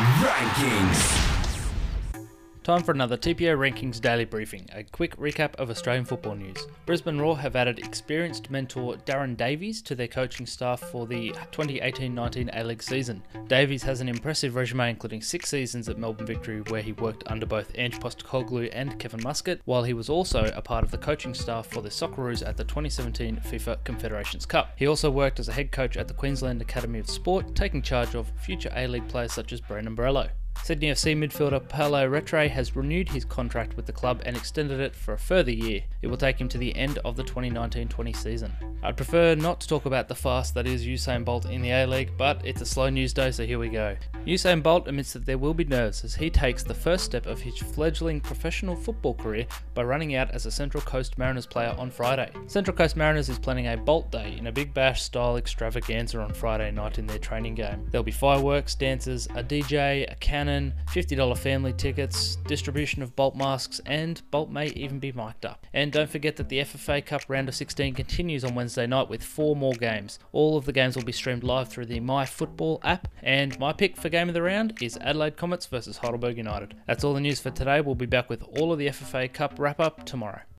Rankings. Time for another TPO Rankings daily briefing, a quick recap of Australian football news. Brisbane Roar have added experienced mentor Darren Davies to their coaching staff for the 2018-19 A-League season. Davies has an impressive resume including six seasons at Melbourne Victory where he worked under both Ange Postecoglou and Kevin Muscat, while he was also a part of the coaching staff for the Socceroos at the 2017 FIFA Confederations Cup. He also worked as a head coach at the Queensland Academy of Sport, taking charge of future A-League players such as Brandon Borrello. Sydney FC midfielder Paulo Retre has renewed his contract with the club and extended it for a further year. It will take him to the end of the 2019-20 season. I'd prefer not to talk about the fast that is Usain Bolt in the A-League, but it's a slow news day so here we go. Usain Bolt admits that there will be nerves as he takes the first step of his fledgling professional football career by running out as a Central Coast Mariners player on Friday. Central Coast Mariners is planning a Bolt Day in a Big Bash style extravaganza on Friday night in their training game. There'll be fireworks, dances, a DJ, a cannon, cannon, $50 family tickets, distribution of Bolt masks, and Bolt may even be mic'd up. And don't forget that the FFA Cup round of 16 continues on Wednesday night with four more games. All of the games will be streamed live through the My Football app, and my pick for game of the round is Adelaide Comets versus Heidelberg United. That's all the news for today. We'll be back with all of the FFA Cup wrap up tomorrow.